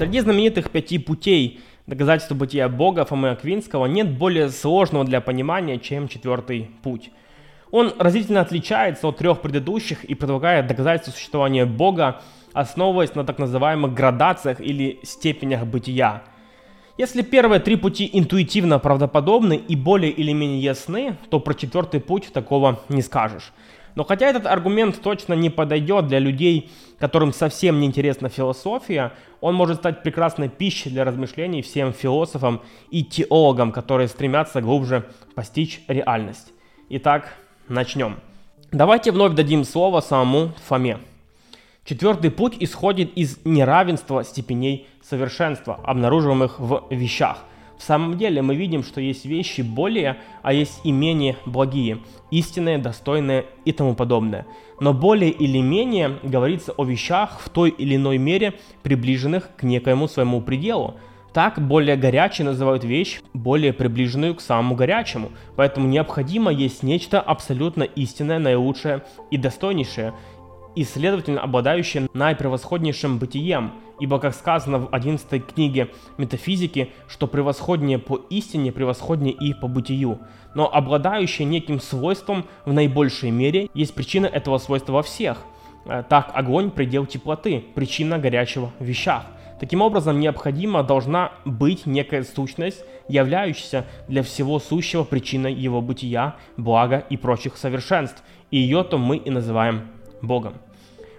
Среди знаменитых пяти путей доказательства бытия Бога Фомы Аквинского нет более сложного для понимания, чем четвертый путь. Он разительно отличается от трех предыдущих и предлагает доказательства существования Бога, основываясь на так называемых градациях или степенях бытия. Если первые три пути интуитивно правдоподобны и более или менее ясны, то про четвертый путь такого не скажешь. Но хотя этот аргумент точно не подойдет для людей, которым совсем не интересна философия, он может стать прекрасной пищей для размышлений всем философам и теологам, которые стремятся глубже постичь реальность. Итак, начнем. Давайте вновь дадим слово самому Фоме. Четвертый путь исходит из неравенства степеней совершенства, обнаруживаемых в вещах. В самом деле мы видим, что есть вещи более, а есть и менее благие, истинные, достойные и тому подобное. Но более или менее говорится о вещах в той или иной мере приближенных к некоему своему пределу. Так более горячей называют вещь, более приближенную к самому горячему. Поэтому необходимо есть нечто абсолютно истинное, наилучшее и достойнейшее, и, следовательно, обладающее наипревосходнейшим бытием, ибо, как сказано в 11 книге метафизики, что превосходнее по истине, превосходнее и по бытию, но обладающее неким свойством в наибольшей мере есть причина этого свойства во всех. Э, так, огонь – предел теплоты, причина горячего в вещах. Таким образом, необходимо должна быть некая сущность, являющаяся для всего сущего причиной его бытия, блага и прочих совершенств, и ее-то мы и называем Богом.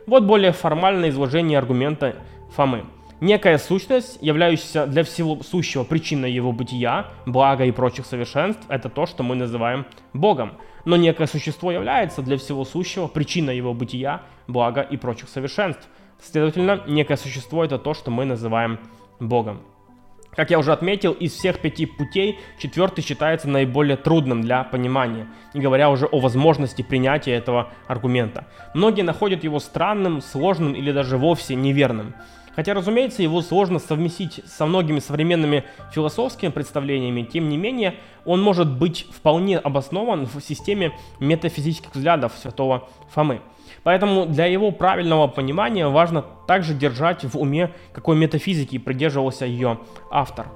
Вот более формальное изложение аргумента Фомы. Некая сущность, являющаяся для всего сущего причиной его бытия, блага и прочих совершенств, это то, что мы называем Богом. Но некое существо является для всего сущего причиной его бытия, блага и прочих совершенств. Следовательно, некое существо это то, что мы называем Богом. Как я уже отметил, из всех пяти путей четвертый считается наиболее трудным для понимания, не говоря уже о возможности принятия этого аргумента. Многие находят его странным, сложным или даже вовсе неверным. Хотя, разумеется, его сложно совместить со многими современными философскими представлениями, тем не менее, он может быть вполне обоснован в системе метафизических взглядов святого Фомы. Поэтому для его правильного понимания важно также держать в уме, какой метафизики придерживался ее автор.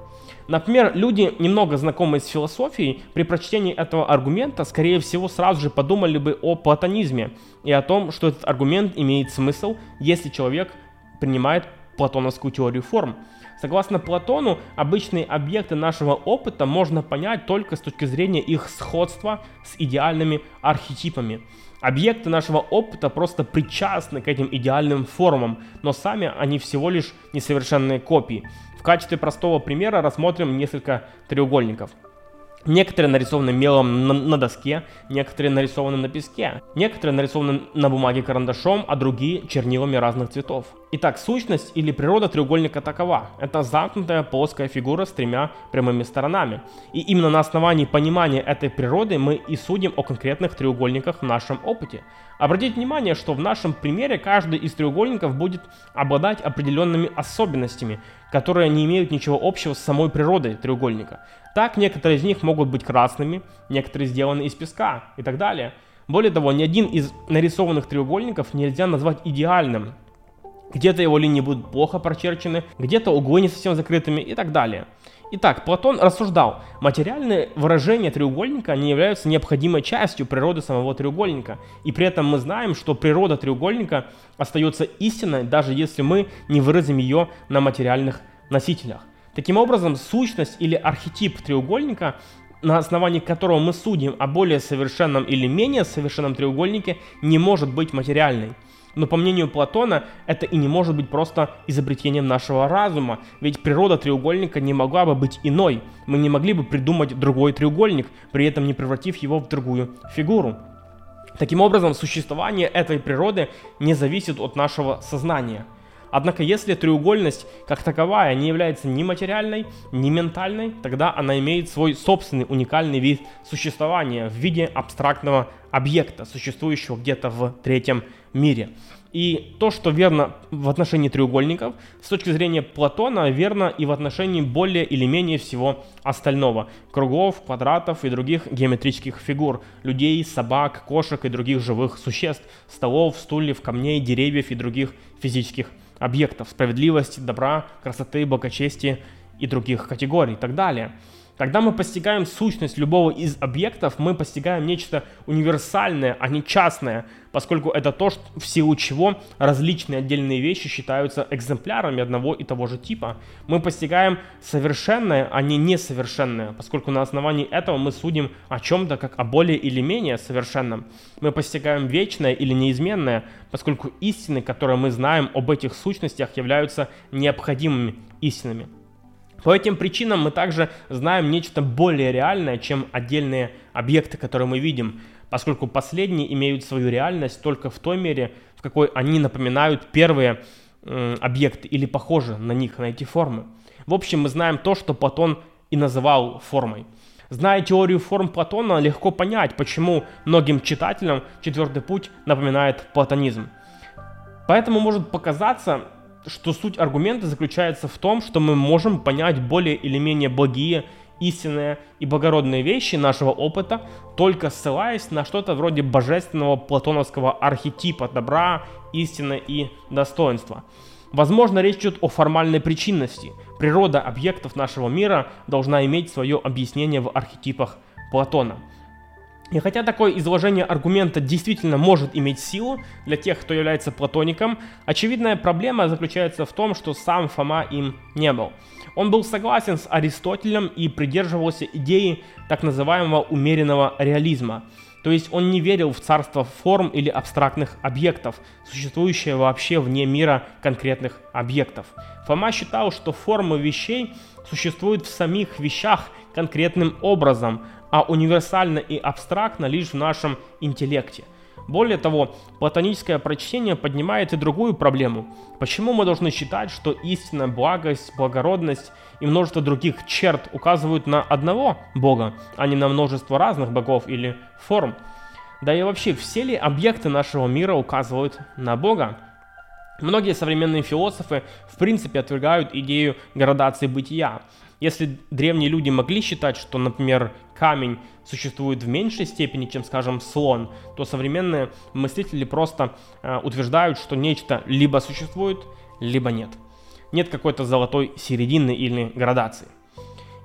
Например, люди, немного знакомые с философией, при прочтении этого аргумента, скорее всего, сразу же подумали бы о платонизме и о том, что этот аргумент имеет смысл, если человек принимает платоновскую теорию форм. Согласно Платону, обычные объекты нашего опыта можно понять только с точки зрения их сходства с идеальными архетипами. Объекты нашего опыта просто причастны к этим идеальным формам, но сами они всего лишь несовершенные копии. В качестве простого примера рассмотрим несколько треугольников – Некоторые нарисованы мелом на, на доске, некоторые нарисованы на песке, некоторые нарисованы на бумаге карандашом, а другие чернилами разных цветов. Итак, сущность или природа треугольника такова. Это замкнутая плоская фигура с тремя прямыми сторонами. И именно на основании понимания этой природы мы и судим о конкретных треугольниках в нашем опыте. Обратите внимание, что в нашем примере каждый из треугольников будет обладать определенными особенностями, которые не имеют ничего общего с самой природой треугольника. Так, некоторые из них могут быть красными, некоторые сделаны из песка и так далее. Более того, ни один из нарисованных треугольников нельзя назвать идеальным. Где-то его линии будут плохо прочерчены, где-то углы не совсем закрытыми и так далее. Итак, Платон рассуждал, материальные выражения треугольника не являются необходимой частью природы самого треугольника. И при этом мы знаем, что природа треугольника остается истинной, даже если мы не выразим ее на материальных носителях. Таким образом, сущность или архетип треугольника, на основании которого мы судим о более совершенном или менее совершенном треугольнике, не может быть материальной. Но по мнению Платона, это и не может быть просто изобретением нашего разума, ведь природа треугольника не могла бы быть иной. Мы не могли бы придумать другой треугольник, при этом не превратив его в другую фигуру. Таким образом, существование этой природы не зависит от нашего сознания – Однако, если треугольность как таковая не является ни материальной, ни ментальной, тогда она имеет свой собственный уникальный вид существования в виде абстрактного объекта, существующего где-то в третьем мире. И то, что верно в отношении треугольников, с точки зрения Платона, верно и в отношении более или менее всего остального. Кругов, квадратов и других геометрических фигур. Людей, собак, кошек и других живых существ. Столов, стульев, камней, деревьев и других физических объектов справедливости, добра, красоты, благочестия и других категорий и так далее. Когда мы постигаем сущность любого из объектов, мы постигаем нечто универсальное, а не частное, поскольку это то, в силу чего различные отдельные вещи считаются экземплярами одного и того же типа. Мы постигаем совершенное, а не несовершенное, поскольку на основании этого мы судим о чем-то как о более или менее совершенном. Мы постигаем вечное или неизменное, поскольку истины, которые мы знаем об этих сущностях, являются необходимыми истинами. По этим причинам мы также знаем нечто более реальное, чем отдельные объекты, которые мы видим, поскольку последние имеют свою реальность только в той мере, в какой они напоминают первые объекты или похожи на них, на эти формы. В общем, мы знаем то, что Платон и называл формой. Зная теорию форм Платона, легко понять, почему многим читателям четвертый путь напоминает платонизм. Поэтому может показаться, что суть аргумента заключается в том, что мы можем понять более или менее благие, истинные и благородные вещи нашего опыта, только ссылаясь на что-то вроде божественного платоновского архетипа добра, истины и достоинства. Возможно, речь идет о формальной причинности. Природа объектов нашего мира должна иметь свое объяснение в архетипах Платона. И хотя такое изложение аргумента действительно может иметь силу для тех, кто является платоником, очевидная проблема заключается в том, что сам Фома им не был. Он был согласен с Аристотелем и придерживался идеи так называемого умеренного реализма. То есть он не верил в царство форм или абстрактных объектов, существующее вообще вне мира конкретных объектов. Фома считал, что формы вещей существуют в самих вещах конкретным образом, а универсально и абстрактно лишь в нашем интеллекте. Более того, платоническое прочтение поднимает и другую проблему. Почему мы должны считать, что истина, благость, благородность и множество других черт указывают на одного Бога, а не на множество разных богов или форм? Да и вообще, все ли объекты нашего мира указывают на Бога? Многие современные философы в принципе отвергают идею градации бытия. Если древние люди могли считать, что, например, камень существует в меньшей степени, чем, скажем, слон, то современные мыслители просто э, утверждают, что нечто либо существует, либо нет. Нет какой-то золотой середины или градации.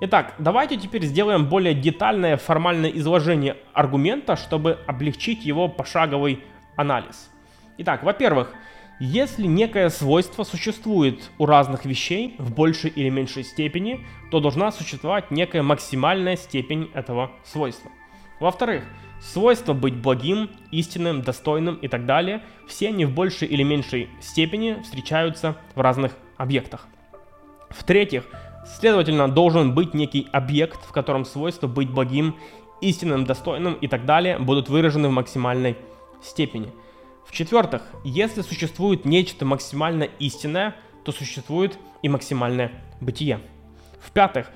Итак, давайте теперь сделаем более детальное формальное изложение аргумента, чтобы облегчить его пошаговый анализ. Итак, во-первых, если некое свойство существует у разных вещей в большей или меньшей степени, то должна существовать некая максимальная степень этого свойства. Во-вторых, свойства быть благим, истинным, достойным и так далее, все они в большей или меньшей степени встречаются в разных объектах. В-третьих, следовательно, должен быть некий объект, в котором свойства быть благим, истинным, достойным и так далее будут выражены в максимальной степени – в-четвертых, если существует нечто максимально истинное, то существует и максимальное бытие. В-пятых,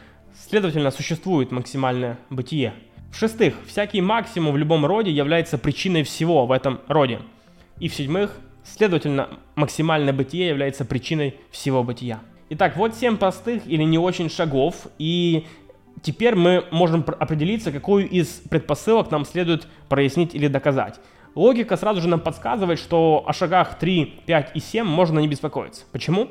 следовательно, существует максимальное бытие. В-шестых, всякий максимум в любом роде является причиной всего в этом роде. И в-седьмых, следовательно, максимальное бытие является причиной всего бытия. Итак, вот семь простых или не очень шагов, и теперь мы можем определиться, какую из предпосылок нам следует прояснить или доказать. Логика сразу же нам подсказывает, что о шагах 3, 5 и 7 можно не беспокоиться. Почему?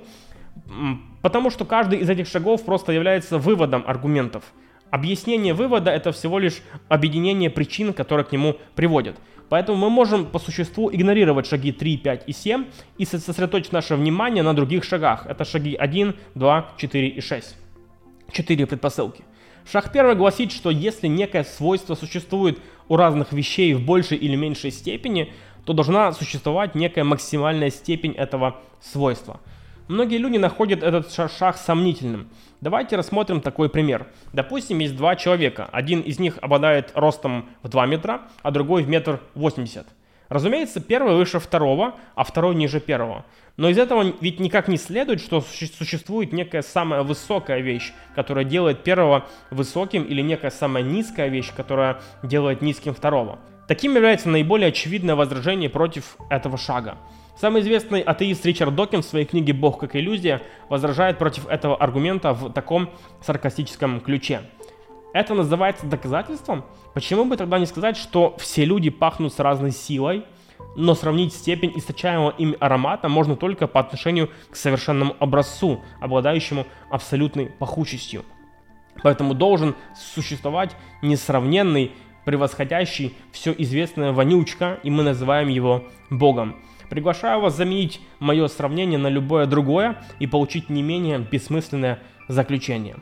Потому что каждый из этих шагов просто является выводом аргументов. Объяснение вывода это всего лишь объединение причин, которые к нему приводят. Поэтому мы можем по существу игнорировать шаги 3, 5 и 7 и сосредоточить наше внимание на других шагах. Это шаги 1, 2, 4 и 6. Четыре предпосылки. Шаг первый гласит, что если некое свойство существует у разных вещей в большей или меньшей степени, то должна существовать некая максимальная степень этого свойства. Многие люди находят этот шаг сомнительным. Давайте рассмотрим такой пример. Допустим, есть два человека. Один из них обладает ростом в 2 метра, а другой в метр восемьдесят. Разумеется, первый выше второго, а второй ниже первого. Но из этого ведь никак не следует, что существует некая самая высокая вещь, которая делает первого высоким, или некая самая низкая вещь, которая делает низким второго. Таким является наиболее очевидное возражение против этого шага. Самый известный атеист Ричард Докинс в своей книге «Бог как иллюзия» возражает против этого аргумента в таком саркастическом ключе. Это называется доказательством? Почему бы тогда не сказать, что все люди пахнут с разной силой, но сравнить степень источаемого ими аромата можно только по отношению к совершенному образцу, обладающему абсолютной пахучестью. Поэтому должен существовать несравненный, превосходящий все известное вонючка, и мы называем его Богом. Приглашаю вас заменить мое сравнение на любое другое и получить не менее бессмысленное заключение.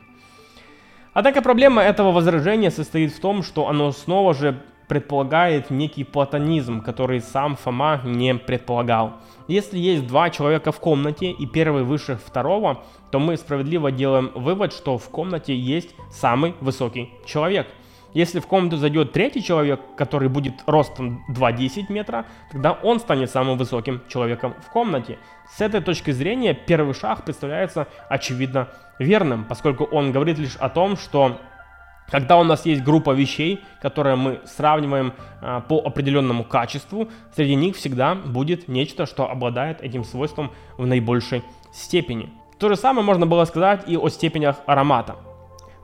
Однако проблема этого возражения состоит в том, что оно снова же предполагает некий платонизм, который сам Фома не предполагал. Если есть два человека в комнате и первый выше второго, то мы справедливо делаем вывод, что в комнате есть самый высокий человек. Если в комнату зайдет третий человек, который будет ростом 2,10 метра, тогда он станет самым высоким человеком в комнате. С этой точки зрения первый шаг представляется очевидно верным, поскольку он говорит лишь о том, что когда у нас есть группа вещей, которые мы сравниваем а, по определенному качеству, среди них всегда будет нечто, что обладает этим свойством в наибольшей степени. То же самое можно было сказать и о степенях аромата.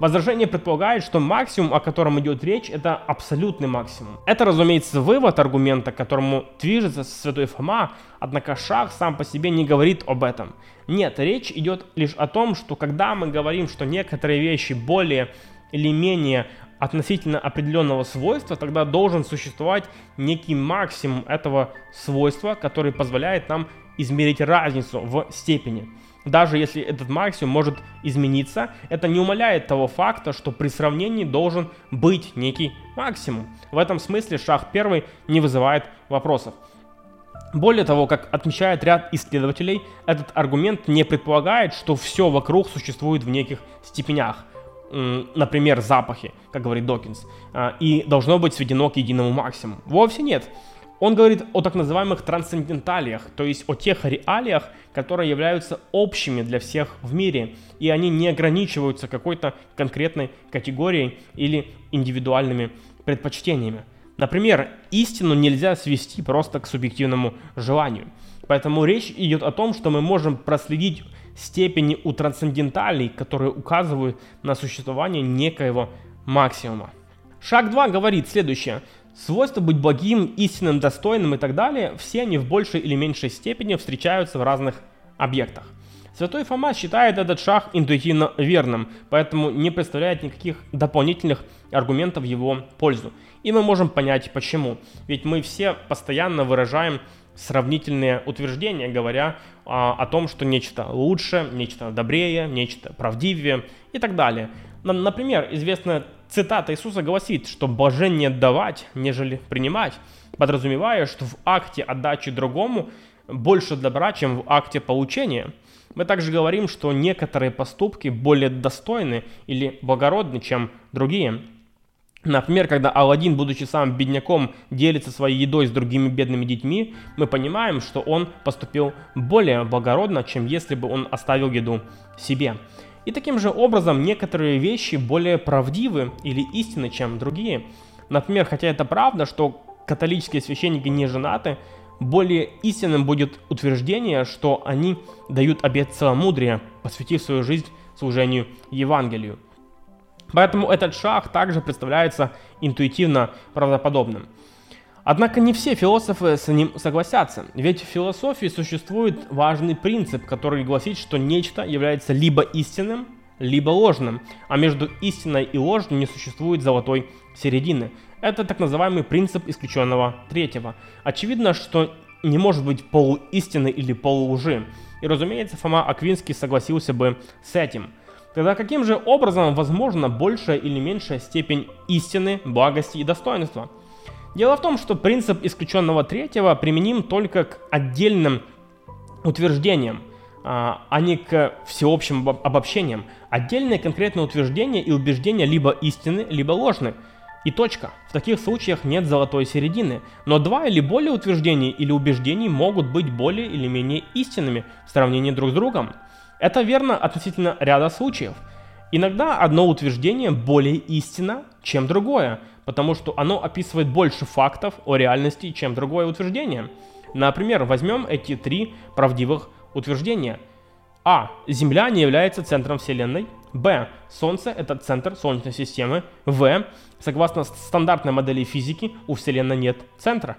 Возражение предполагает, что максимум, о котором идет речь, это абсолютный максимум. Это, разумеется, вывод аргумента, к которому движется святой Фома, однако шаг сам по себе не говорит об этом. Нет, речь идет лишь о том, что когда мы говорим, что некоторые вещи более или менее относительно определенного свойства, тогда должен существовать некий максимум этого свойства, который позволяет нам измерить разницу в степени. Даже если этот максимум может измениться, это не умаляет того факта, что при сравнении должен быть некий максимум. В этом смысле шаг первый не вызывает вопросов. Более того, как отмечает ряд исследователей, этот аргумент не предполагает, что все вокруг существует в неких степенях например, запахи, как говорит Докинс, а, и должно быть сведено к единому максимуму. Вовсе нет. Он говорит о так называемых трансценденталиях, то есть о тех реалиях, которые являются общими для всех в мире, и они не ограничиваются какой-то конкретной категорией или индивидуальными предпочтениями. Например, истину нельзя свести просто к субъективному желанию. Поэтому речь идет о том, что мы можем проследить степени у трансценденталей, которые указывают на существование некоего максимума. Шаг 2 говорит следующее. Свойства быть благим, истинным, достойным и так далее, все они в большей или меньшей степени встречаются в разных объектах. Святой Фома считает этот шаг интуитивно верным, поэтому не представляет никаких дополнительных аргументов в его пользу. И мы можем понять почему. Ведь мы все постоянно выражаем сравнительные утверждения, говоря а, о том, что нечто лучше, нечто добрее, нечто правдивее и так далее. Например, известная цитата Иисуса гласит, что блажение давать, нежели принимать, подразумевая, что в акте отдачи другому больше добра, чем в акте получения. Мы также говорим, что некоторые поступки более достойны или благородны, чем другие. Например, когда Алладин, будучи сам бедняком, делится своей едой с другими бедными детьми, мы понимаем, что он поступил более благородно, чем если бы он оставил еду себе. И таким же образом некоторые вещи более правдивы или истинны, чем другие. Например, хотя это правда, что католические священники не женаты, более истинным будет утверждение, что они дают обет целомудрия, посвятив свою жизнь служению Евангелию. Поэтому этот шаг также представляется интуитивно правдоподобным. Однако не все философы с ним согласятся, ведь в философии существует важный принцип, который гласит, что нечто является либо истинным, либо ложным, а между истиной и ложью не существует золотой середины. Это так называемый принцип исключенного третьего. Очевидно, что не может быть полуистины или полулжи. И разумеется, Фома Аквинский согласился бы с этим – Тогда каким же образом возможна большая или меньшая степень истины, благости и достоинства? Дело в том, что принцип исключенного третьего применим только к отдельным утверждениям, а, а не к всеобщим обобщениям. Отдельные конкретные утверждения и убеждения либо истинны, либо ложны. И точка. В таких случаях нет золотой середины. Но два или более утверждений или убеждений могут быть более или менее истинными в сравнении друг с другом. Это верно относительно ряда случаев. Иногда одно утверждение более истинно, чем другое, потому что оно описывает больше фактов о реальности, чем другое утверждение. Например, возьмем эти три правдивых утверждения. А. Земля не является центром Вселенной. Б. Солнце – это центр Солнечной системы. В. Согласно стандартной модели физики, у Вселенной нет центра.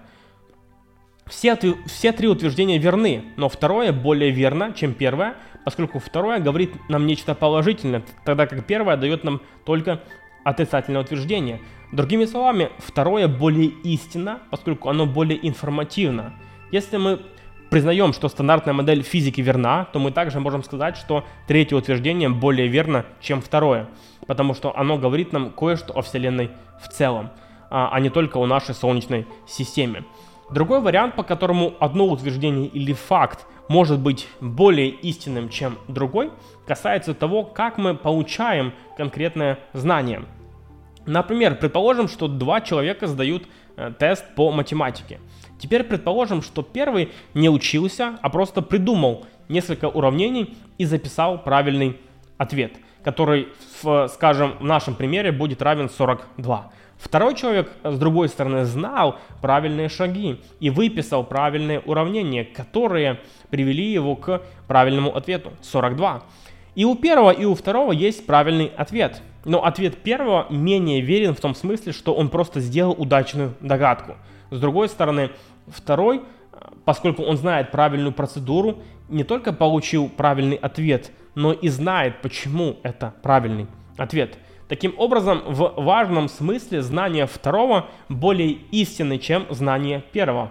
Все, все три утверждения верны, но второе более верно, чем первое, поскольку второе говорит нам нечто положительное, тогда как первое дает нам только отрицательное утверждение. Другими словами, второе более истинно, поскольку оно более информативно. Если мы признаем, что стандартная модель физики верна, то мы также можем сказать, что третье утверждение более верно, чем второе, потому что оно говорит нам кое-что о Вселенной в целом, а, а не только о нашей Солнечной системе. Другой вариант, по которому одно утверждение или факт может быть более истинным, чем другой, касается того, как мы получаем конкретное знание. Например, предположим, что два человека сдают э, тест по математике. Теперь предположим, что первый не учился, а просто придумал несколько уравнений и записал правильный ответ, который, в, скажем, в нашем примере будет равен 42. Второй человек, с другой стороны, знал правильные шаги и выписал правильные уравнения, которые привели его к правильному ответу 42. И у первого, и у второго есть правильный ответ. Но ответ первого менее верен в том смысле, что он просто сделал удачную догадку. С другой стороны, второй, поскольку он знает правильную процедуру, не только получил правильный ответ, но и знает, почему это правильный ответ. Таким образом, в важном смысле знание второго более истинны, чем знание первого.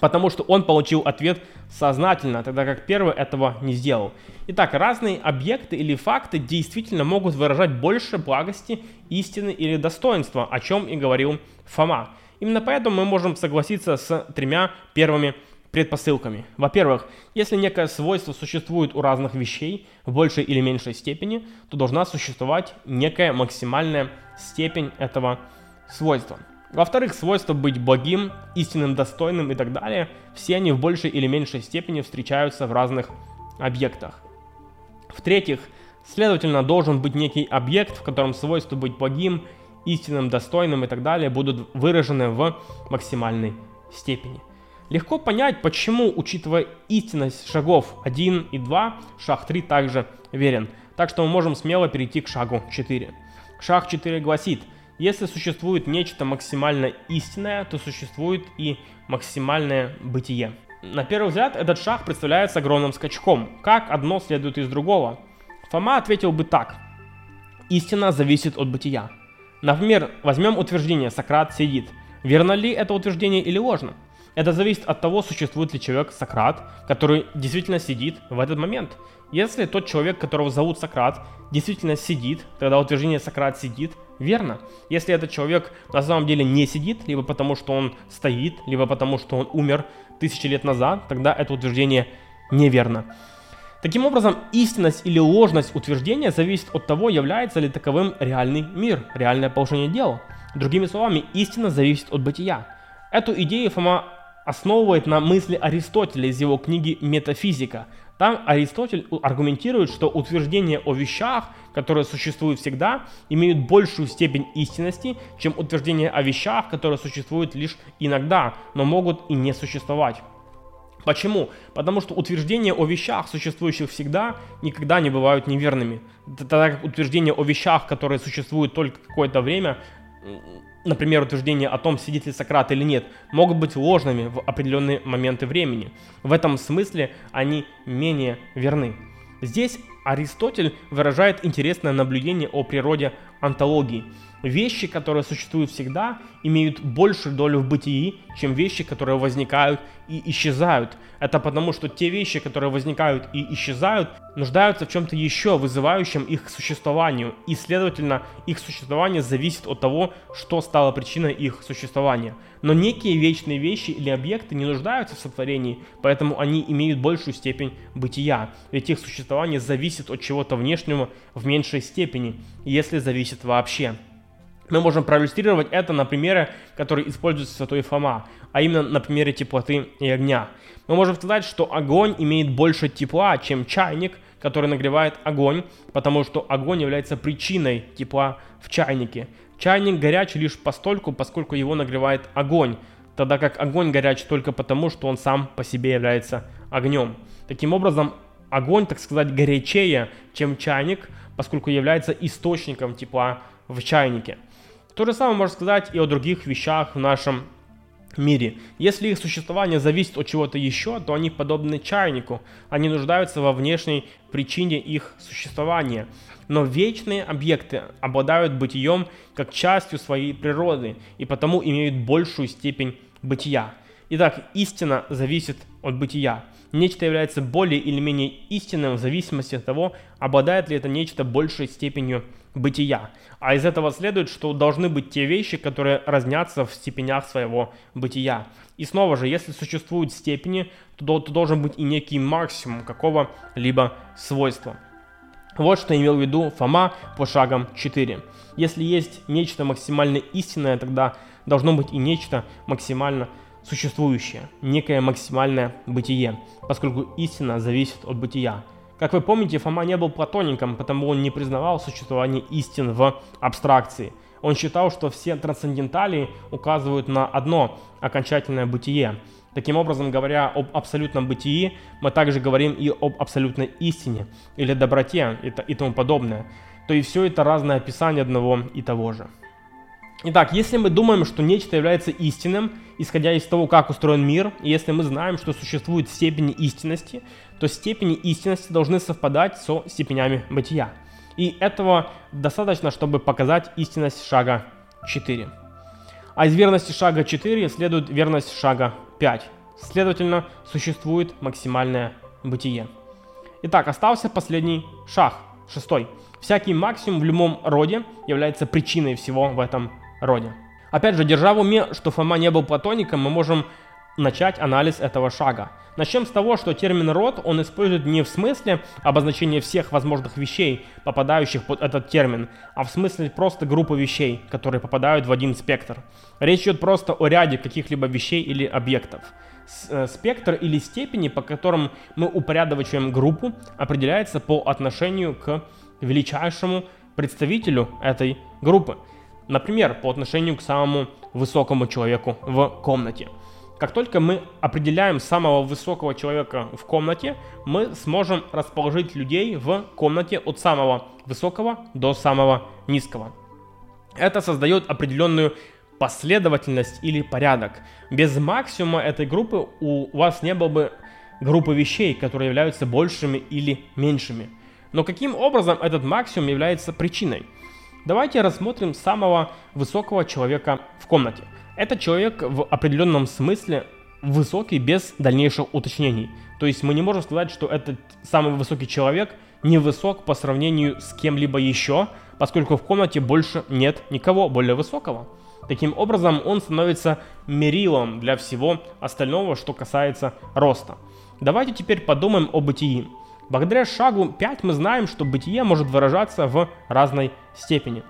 Потому что он получил ответ сознательно, тогда как первый этого не сделал. Итак, разные объекты или факты действительно могут выражать больше благости, истины или достоинства, о чем и говорил Фома. Именно поэтому мы можем согласиться с тремя первыми предпосылками. Во-первых, если некое свойство существует у разных вещей в большей или меньшей степени, то должна существовать некая максимальная степень этого свойства. Во-вторых, свойство быть благим, истинным, достойным и так далее, все они в большей или меньшей степени встречаются в разных объектах. В-третьих, следовательно, должен быть некий объект, в котором свойство быть благим, истинным, достойным и так далее будут выражены в максимальной степени. Легко понять, почему, учитывая истинность шагов 1 и 2, шаг 3 также верен. Так что мы можем смело перейти к шагу 4. Шаг 4 гласит, если существует нечто максимально истинное, то существует и максимальное бытие. На первый взгляд этот шаг представляется огромным скачком. Как одно следует из другого? Фома ответил бы так. Истина зависит от бытия. Например, возьмем утверждение «Сократ сидит». Верно ли это утверждение или ложно? Это зависит от того, существует ли человек Сократ, который действительно сидит в этот момент. Если тот человек, которого зовут Сократ, действительно сидит, тогда утверждение Сократ сидит верно. Если этот человек на самом деле не сидит, либо потому что он стоит, либо потому что он умер тысячи лет назад, тогда это утверждение неверно. Таким образом, истинность или ложность утверждения зависит от того, является ли таковым реальный мир, реальное положение дела. Другими словами, истина зависит от бытия. Эту идею Фома основывает на мысли Аристотеля из его книги «Метафизика». Там Аристотель аргументирует, что утверждения о вещах, которые существуют всегда, имеют большую степень истинности, чем утверждения о вещах, которые существуют лишь иногда, но могут и не существовать. Почему? Потому что утверждения о вещах, существующих всегда, никогда не бывают неверными. Тогда как утверждения о вещах, которые существуют только какое-то время, например, утверждения о том, сидит ли Сократ или нет, могут быть ложными в определенные моменты времени. В этом смысле они менее верны. Здесь Аристотель выражает интересное наблюдение о природе антологии – Вещи, которые существуют всегда, имеют большую долю в бытии, чем вещи, которые возникают и исчезают. Это потому, что те вещи, которые возникают и исчезают, нуждаются в чем-то еще, вызывающем их к существованию. И, следовательно, их существование зависит от того, что стало причиной их существования. Но некие вечные вещи или объекты не нуждаются в сотворении, поэтому они имеют большую степень бытия. Ведь их существование зависит от чего-то внешнего в меньшей степени, если зависит вообще. Мы можем проиллюстрировать это на примере, который используется Святой Фома, а именно на примере теплоты и огня. Мы можем сказать, что огонь имеет больше тепла, чем чайник, который нагревает огонь, потому что огонь является причиной тепла в чайнике. Чайник горячий лишь постольку, поскольку его нагревает огонь, тогда как огонь горяч только потому, что он сам по себе является огнем. Таким образом, огонь, так сказать, горячее, чем чайник, поскольку является источником тепла в чайнике. То же самое можно сказать и о других вещах в нашем мире. Если их существование зависит от чего-то еще, то они подобны чайнику. Они нуждаются во внешней причине их существования. Но вечные объекты обладают бытием как частью своей природы и потому имеют большую степень бытия. Итак, истина зависит от бытия. Нечто является более или менее истинным в зависимости от того, обладает ли это нечто большей степенью бытия. А из этого следует, что должны быть те вещи, которые разнятся в степенях своего бытия. И снова же, если существуют степени, то, то должен быть и некий максимум какого-либо свойства. Вот что имел в виду Фома по шагам 4. Если есть нечто максимально истинное, тогда должно быть и нечто максимально существующее, некое максимальное бытие, поскольку истина зависит от бытия. Как вы помните, Фома не был платоником, потому он не признавал существование истин в абстракции. Он считал, что все трансценденталии указывают на одно окончательное бытие. Таким образом, говоря об абсолютном бытии, мы также говорим и об абсолютной истине или доброте и тому подобное. То и все это разное описание одного и того же. Итак, если мы думаем, что нечто является истинным, исходя из того, как устроен мир, и если мы знаем, что существуют степени истинности, то степени истинности должны совпадать со степенями бытия. И этого достаточно, чтобы показать истинность шага 4. А из верности шага 4 следует верность шага 5. Следовательно, существует максимальное бытие. Итак, остался последний шаг, шестой. Всякий максимум в любом роде является причиной всего в этом роде. Опять же, держа в уме, что Фома не был платоником, мы можем начать анализ этого шага. Начнем с того, что термин «род» он использует не в смысле обозначения всех возможных вещей, попадающих под этот термин, а в смысле просто группы вещей, которые попадают в один спектр. Речь идет просто о ряде каких-либо вещей или объектов. Э, спектр или степени, по которым мы упорядочиваем группу, определяется по отношению к величайшему представителю этой группы. Например, по отношению к самому высокому человеку в комнате. Как только мы определяем самого высокого человека в комнате, мы сможем расположить людей в комнате от самого высокого до самого низкого. Это создает определенную последовательность или порядок. Без максимума этой группы у вас не было бы группы вещей, которые являются большими или меньшими. Но каким образом этот максимум является причиной? Давайте рассмотрим самого высокого человека в комнате. Этот человек в определенном смысле высокий без дальнейших уточнений. То есть мы не можем сказать, что этот самый высокий человек невысок по сравнению с кем-либо еще, поскольку в комнате больше нет никого более высокого. Таким образом, он становится мерилом для всего остального, что касается роста. Давайте теперь подумаем о бытии. Благодаря шагу 5 мы знаем, что бытие может выражаться в разной степени.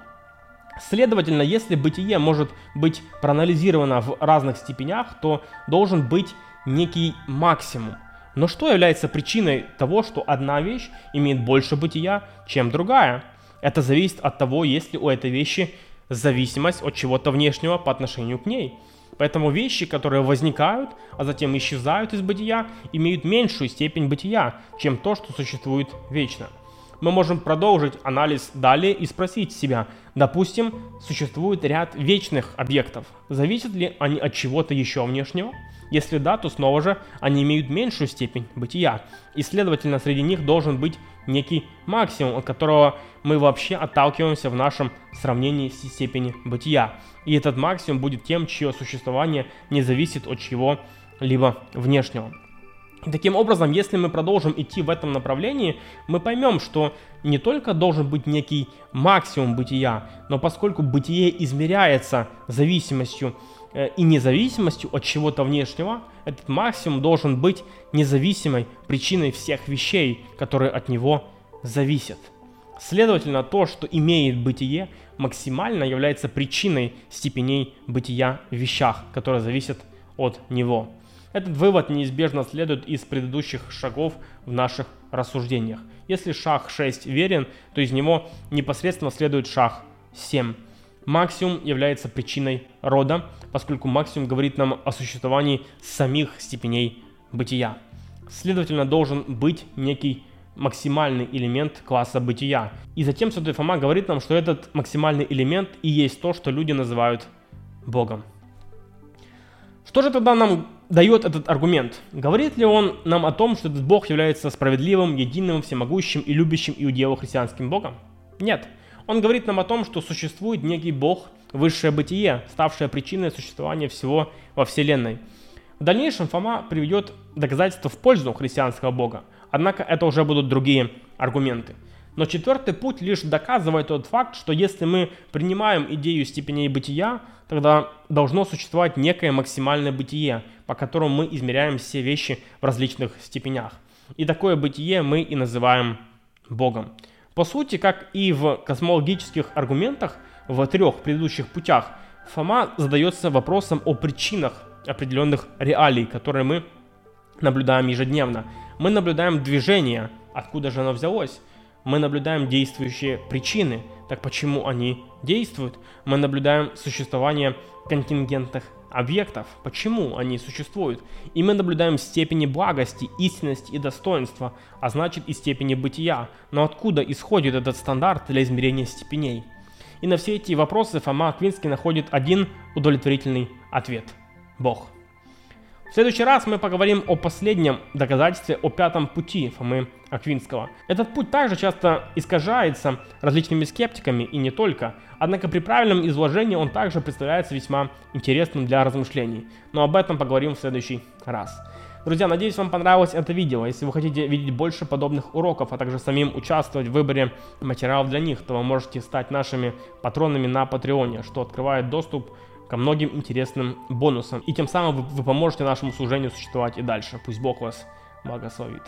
Следовательно, если бытие может быть проанализировано в разных степенях, то должен быть некий максимум. Но что является причиной того, что одна вещь имеет больше бытия, чем другая? Это зависит от того, есть ли у этой вещи зависимость от чего-то внешнего по отношению к ней. Поэтому вещи, которые возникают, а затем исчезают из бытия, имеют меньшую степень бытия, чем то, что существует вечно. Мы можем продолжить анализ далее и спросить себя, допустим, существует ряд вечных объектов. Зависят ли они от чего-то еще внешнего? Если да, то снова же они имеют меньшую степень бытия. И следовательно, среди них должен быть некий максимум, от которого мы вообще отталкиваемся в нашем сравнении с степени бытия. И этот максимум будет тем, чье существование не зависит от чего-либо внешнего. Таким образом, если мы продолжим идти в этом направлении, мы поймем, что не только должен быть некий максимум бытия, но поскольку бытие измеряется зависимостью э, и независимостью от чего-то внешнего, этот максимум должен быть независимой причиной всех вещей, которые от него зависят. Следовательно, то, что имеет бытие, максимально является причиной степеней бытия в вещах, которые зависят от него. Этот вывод неизбежно следует из предыдущих шагов в наших рассуждениях. Если шаг 6 верен, то из него непосредственно следует шаг 7. Максимум является причиной рода, поскольку максимум говорит нам о существовании самих степеней бытия. Следовательно, должен быть некий максимальный элемент класса бытия. И затем Святой Фома говорит нам, что этот максимальный элемент и есть то, что люди называют Богом. Что же тогда нам дает этот аргумент? Говорит ли он нам о том, что этот Бог является справедливым, единым, всемогущим и любящим иудео-христианским Богом? Нет. Он говорит нам о том, что существует некий Бог, высшее бытие, ставшее причиной существования всего во Вселенной. В дальнейшем Фома приведет доказательства в пользу христианского Бога, однако это уже будут другие аргументы. Но четвертый путь лишь доказывает тот факт, что если мы принимаем идею степеней бытия, тогда должно существовать некое максимальное бытие, по которому мы измеряем все вещи в различных степенях. И такое бытие мы и называем Богом. По сути, как и в космологических аргументах в трех предыдущих путях, Фома задается вопросом о причинах определенных реалий, которые мы наблюдаем ежедневно. Мы наблюдаем движение, откуда же оно взялось. Мы наблюдаем действующие причины, так почему они действуют? Мы наблюдаем существование контингентных объектов, почему они существуют. И мы наблюдаем степени благости, истинности и достоинства, а значит и степени бытия. Но откуда исходит этот стандарт для измерения степеней? И на все эти вопросы Фома Аквинский находит один удовлетворительный ответ – Бог. В следующий раз мы поговорим о последнем доказательстве, о пятом пути Фомы Аквинского. Этот путь также часто искажается различными скептиками и не только, однако при правильном изложении он также представляется весьма интересным для размышлений. Но об этом поговорим в следующий раз. Друзья, надеюсь, вам понравилось это видео. Если вы хотите видеть больше подобных уроков, а также самим участвовать в выборе материалов для них, то вы можете стать нашими патронами на Патреоне, что открывает доступ ко многим интересным бонусам. И тем самым вы, вы поможете нашему служению существовать и дальше. Пусть Бог вас благословит.